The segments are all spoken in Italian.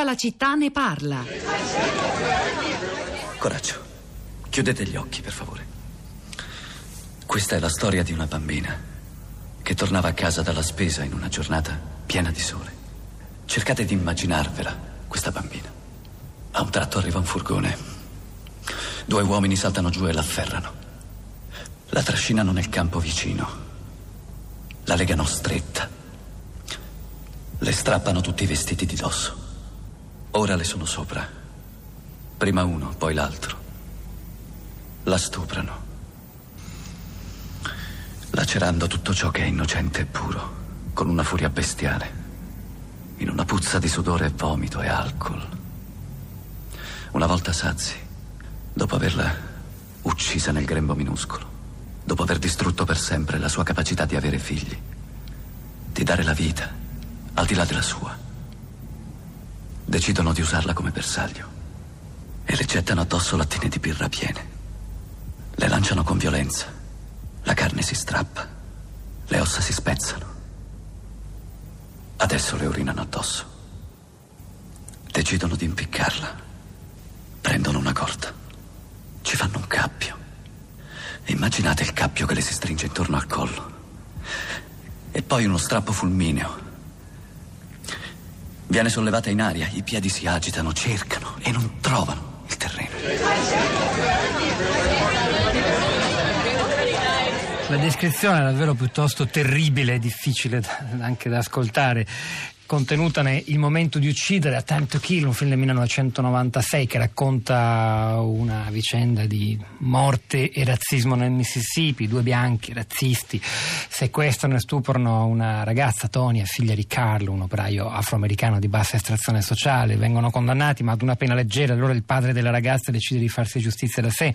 Tutta la città ne parla. Coraggio. Chiudete gli occhi, per favore. Questa è la storia di una bambina che tornava a casa dalla spesa in una giornata piena di sole. Cercate di immaginarvela, questa bambina. A un tratto arriva un furgone. Due uomini saltano giù e l'afferrano. La trascinano nel campo vicino. La legano stretta. Le strappano tutti i vestiti di dosso. Ora le sono sopra. Prima uno, poi l'altro. La stuprano. Lacerando tutto ciò che è innocente e puro, con una furia bestiale, in una puzza di sudore e vomito e alcol. Una volta sazi, dopo averla uccisa nel grembo minuscolo, dopo aver distrutto per sempre la sua capacità di avere figli, di dare la vita al di là della sua, decidono di usarla come bersaglio e le gettano addosso lattine di birra piene. Le lanciano con violenza, la carne si strappa, le ossa si spezzano. Adesso le urinano addosso. Decidono di impiccarla Prendono una corda, ci fanno un cappio. Immaginate il cappio che le si stringe intorno al collo. E poi uno strappo fulmineo. Viene sollevata in aria, i piedi si agitano, cercano e non trovano il terreno. La descrizione è davvero piuttosto terribile e difficile anche da ascoltare contenuta Il momento di uccidere a Time to Kill, un film del 1996 che racconta una vicenda di morte e razzismo nel Mississippi, due bianchi razzisti sequestrano e stuprano una ragazza, Tonia, figlia di Carlo, un operaio afroamericano di bassa estrazione sociale, vengono condannati ma ad una pena leggera, allora il padre della ragazza decide di farsi giustizia da sé,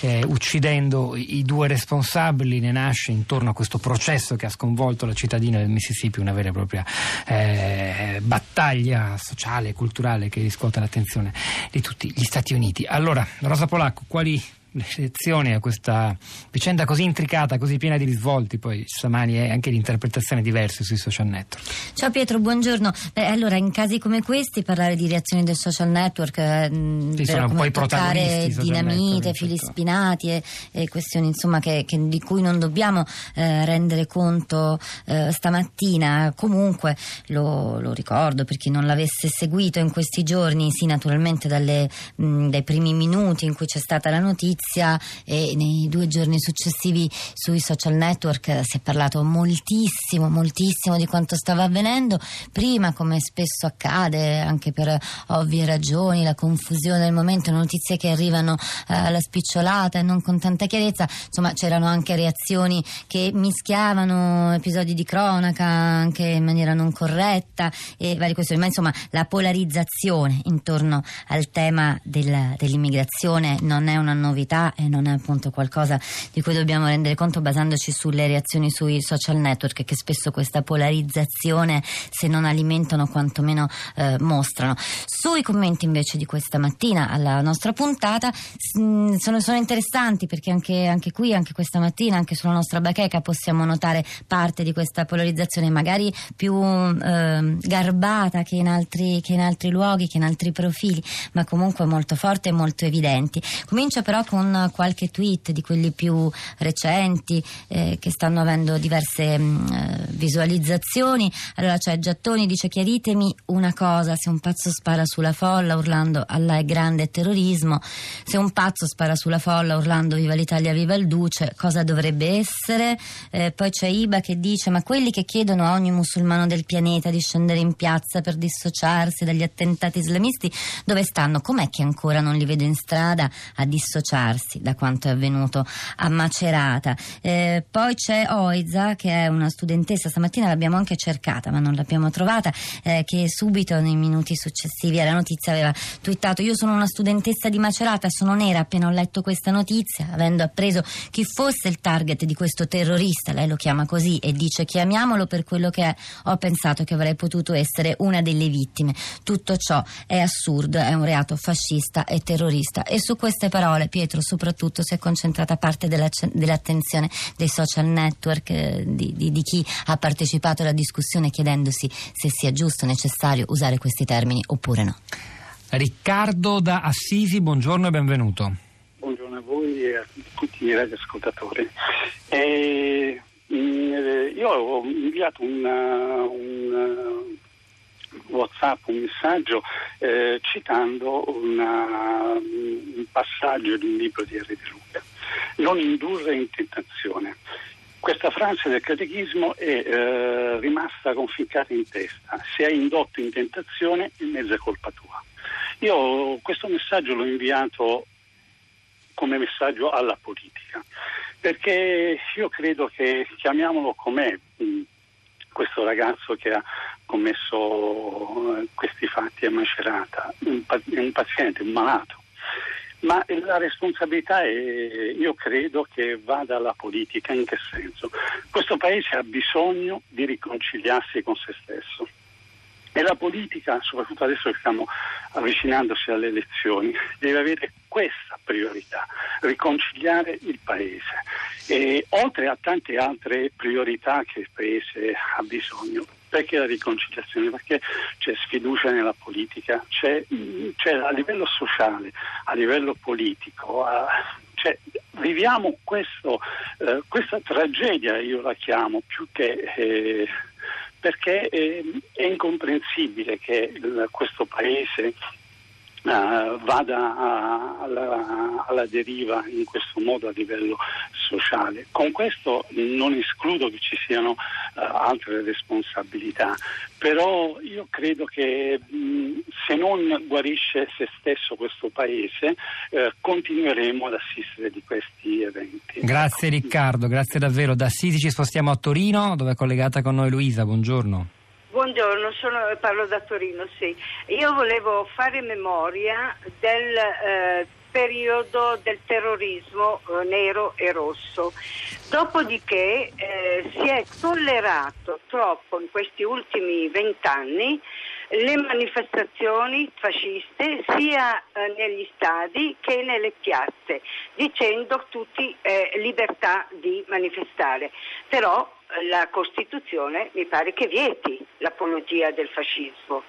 eh, uccidendo i due responsabili, ne nasce intorno a questo processo che ha sconvolto la cittadina del Mississippi una vera e propria eh, eh, battaglia sociale e culturale che riscuote l'attenzione di tutti gli Stati Uniti. Allora, Rosa Polacco, quali le lezioni a questa vicenda così intricata, così piena di risvolti, poi stamani è anche di interpretazioni diverse sui social network. Ciao Pietro, buongiorno. Beh, allora, in casi come questi parlare di reazioni del social network, eh, sì, sono un po' i protagonisti dinamite, fili spinati e, e, questioni insomma che, che, di cui non dobbiamo eh, rendere conto eh, stamattina. Comunque lo, lo, ricordo per chi non l'avesse seguito in questi giorni, sì, naturalmente dalle, mh, dai primi minuti in cui c'è stata la notizia notizia e nei due giorni successivi sui social network si è parlato moltissimo, moltissimo di quanto stava avvenendo. Prima, come spesso accade, anche per ovvie ragioni, la confusione del momento, notizie che arrivano eh, alla spicciolata e non con tanta chiarezza, insomma c'erano anche reazioni che mischiavano episodi di cronaca anche in maniera non corretta e varie questioni, ma insomma la polarizzazione intorno al tema del, dell'immigrazione non è una novità verità e non è appunto qualcosa di cui dobbiamo rendere conto basandoci sulle reazioni sui social network che spesso questa polarizzazione se non alimentano quantomeno eh, mostrano. Sui commenti invece di questa mattina alla nostra puntata mh, sono, sono, interessanti perché anche, anche, qui, anche questa mattina, anche sulla nostra bacheca possiamo notare parte di questa polarizzazione magari più eh, garbata che in, altri, che in altri luoghi, che in altri profili, ma comunque molto forte e molto evidenti. Comincia però con qualche tweet di quelli più recenti eh, che stanno avendo diverse mh, mm, eh, visualizzazioni. Allora c'è Giattoni dice chiaritemi una cosa, se un pazzo spara sulla folla urlando Allah è grande terrorismo, se un pazzo spara sulla folla urlando viva l'Italia, viva il Duce, cosa dovrebbe essere? Eh, poi c'è Iba che dice ma quelli che chiedono a ogni musulmano del pianeta di scendere in piazza per dissociarsi dagli attentati islamisti, dove stanno? Com'è che ancora non li vedo in strada a dissociarsi? Separarsi da quanto è avvenuto a Macerata. Eh, poi c'è Oiza, che è una studentessa, stamattina l'abbiamo anche cercata, ma non l'abbiamo trovata, eh, che subito nei minuti successivi alla notizia aveva twittato: Io sono una studentessa di Macerata, sono nera. Appena ho letto questa notizia, avendo appreso chi fosse il target di questo terrorista, lei lo chiama così e dice chiamiamolo per quello che è, ho pensato che avrei potuto essere una delle vittime. Tutto ciò è assurdo, è un reato fascista e terrorista. E su queste parole, Pietro l'altro soprattutto si è concentrata parte della, dell'attenzione dei social network, eh, di, di, di chi ha partecipato alla discussione chiedendosi se sia giusto, necessario usare questi termini oppure no. Riccardo da Assisi, buongiorno e benvenuto. Buongiorno a voi e a tutti i radioascoltatori. Eh, io ho inviato una, un WhatsApp un messaggio eh, citando una, un passaggio di un libro di Henri De Luca. Non indurre in tentazione. Questa frase del catechismo è eh, rimasta conficcata in testa. Se hai indotto in tentazione, è colpa tua. Io questo messaggio l'ho inviato come messaggio alla politica, perché io credo che, chiamiamolo com'è, questo ragazzo che ha commesso eh, questi fatti a Macerata, un, un paziente, un malato. Ma la responsabilità è, io credo che vada alla politica. In che senso? Questo Paese ha bisogno di riconciliarsi con se stesso. E la politica, soprattutto adesso che stiamo avvicinandosi alle elezioni, deve avere questa priorità, riconciliare il Paese. E oltre a tante altre priorità che il Paese ha bisogno, perché la riconciliazione? Perché c'è sfiducia nella politica, c'è, c'è a livello sociale, a livello politico, a, cioè, viviamo questo, eh, questa tragedia, io la chiamo, più che... Eh, perché è, è incomprensibile che il, questo paese Uh, vada a, alla, alla, deriva in questo modo a livello sociale. Con questo non escludo che ci siano uh, altre responsabilità, però io credo che mh, se non guarisce se stesso questo Paese uh, continueremo ad assistere di questi eventi. Grazie Riccardo, grazie davvero. Da Sisi ci spostiamo a Torino dove è collegata con noi Luisa, buongiorno. Buongiorno, sono, parlo da Torino, sì. Io volevo fare memoria del eh, periodo del terrorismo eh, nero e rosso. Dopodiché eh, si è tollerato troppo in questi ultimi vent'anni le manifestazioni fasciste sia eh, negli stadi che nelle piazze, dicendo tutti eh, libertà di manifestare. Però la Costituzione mi pare che vieti l'apologia del fascismo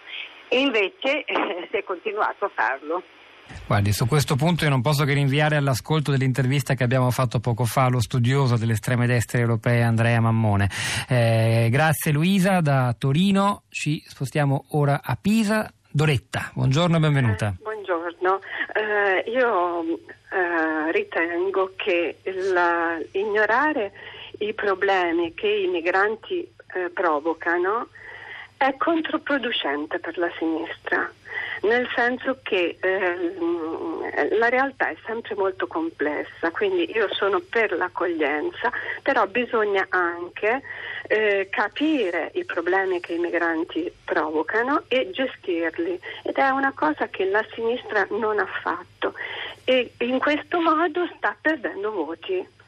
e invece eh, si è continuato a farlo. Guardi, su questo punto io non posso che rinviare all'ascolto dell'intervista che abbiamo fatto poco fa allo studioso delle estreme destre europee Andrea Mammone. Eh, grazie Luisa da Torino, ci spostiamo ora a Pisa. Doretta, buongiorno e benvenuta. Eh, buongiorno, eh, io eh, ritengo che la, ignorare i problemi che i migranti eh, provocano è controproducente per la sinistra, nel senso che eh, la realtà è sempre molto complessa, quindi io sono per l'accoglienza, però bisogna anche eh, capire i problemi che i migranti provocano e gestirli. Ed è una cosa che la sinistra non ha fatto. E in questo modo sta perdendo voti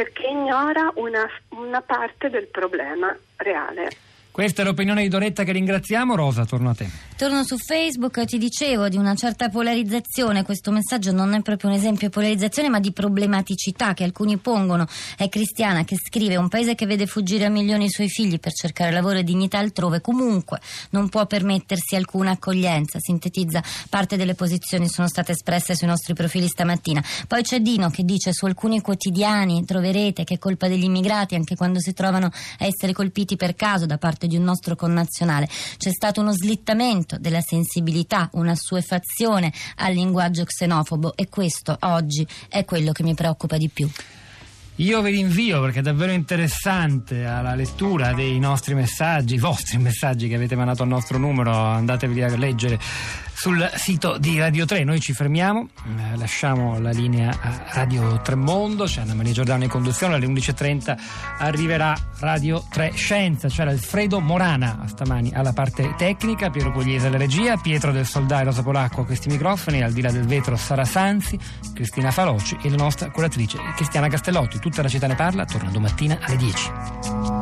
perché ignora una, una parte del problema reale. Questa è l'opinione di Doretta che ringraziamo. Rosa, torno a te. Torno su Facebook, ti dicevo di una certa polarizzazione. Questo messaggio non è proprio un esempio di polarizzazione, ma di problematicità che alcuni pongono. È Cristiana che scrive: Un paese che vede fuggire a milioni i suoi figli per cercare lavoro e dignità altrove, comunque non può permettersi alcuna accoglienza. Sintetizza parte delle posizioni sono state espresse sui nostri profili stamattina. Poi c'è Dino che dice: Su alcuni quotidiani troverete che è colpa degli immigrati anche quando si trovano a essere colpiti per caso da parte di un nostro connazionale. C'è stato uno slittamento della sensibilità, una suefazione al linguaggio xenofobo e questo oggi è quello che mi preoccupa di più. Io vi rinvio perché è davvero interessante alla lettura dei nostri messaggi, i vostri messaggi che avete mandato al nostro numero, andatevi a leggere sul sito di Radio 3. Noi ci fermiamo, eh, lasciamo la linea a Radio Tremondo, c'è Anna Maria Giordano in conduzione, alle 11.30 arriverà Radio 3 Scienza, c'è Alfredo Morana stamani alla parte tecnica, Piero Pugliese alla regia, Pietro del Soldai, Rosa Polacco a questi microfoni, al di là del vetro Sara Sanzi, Cristina Faloci e la nostra curatrice Cristiana Castellotti. Tutta la città ne parla, torna domattina alle 10.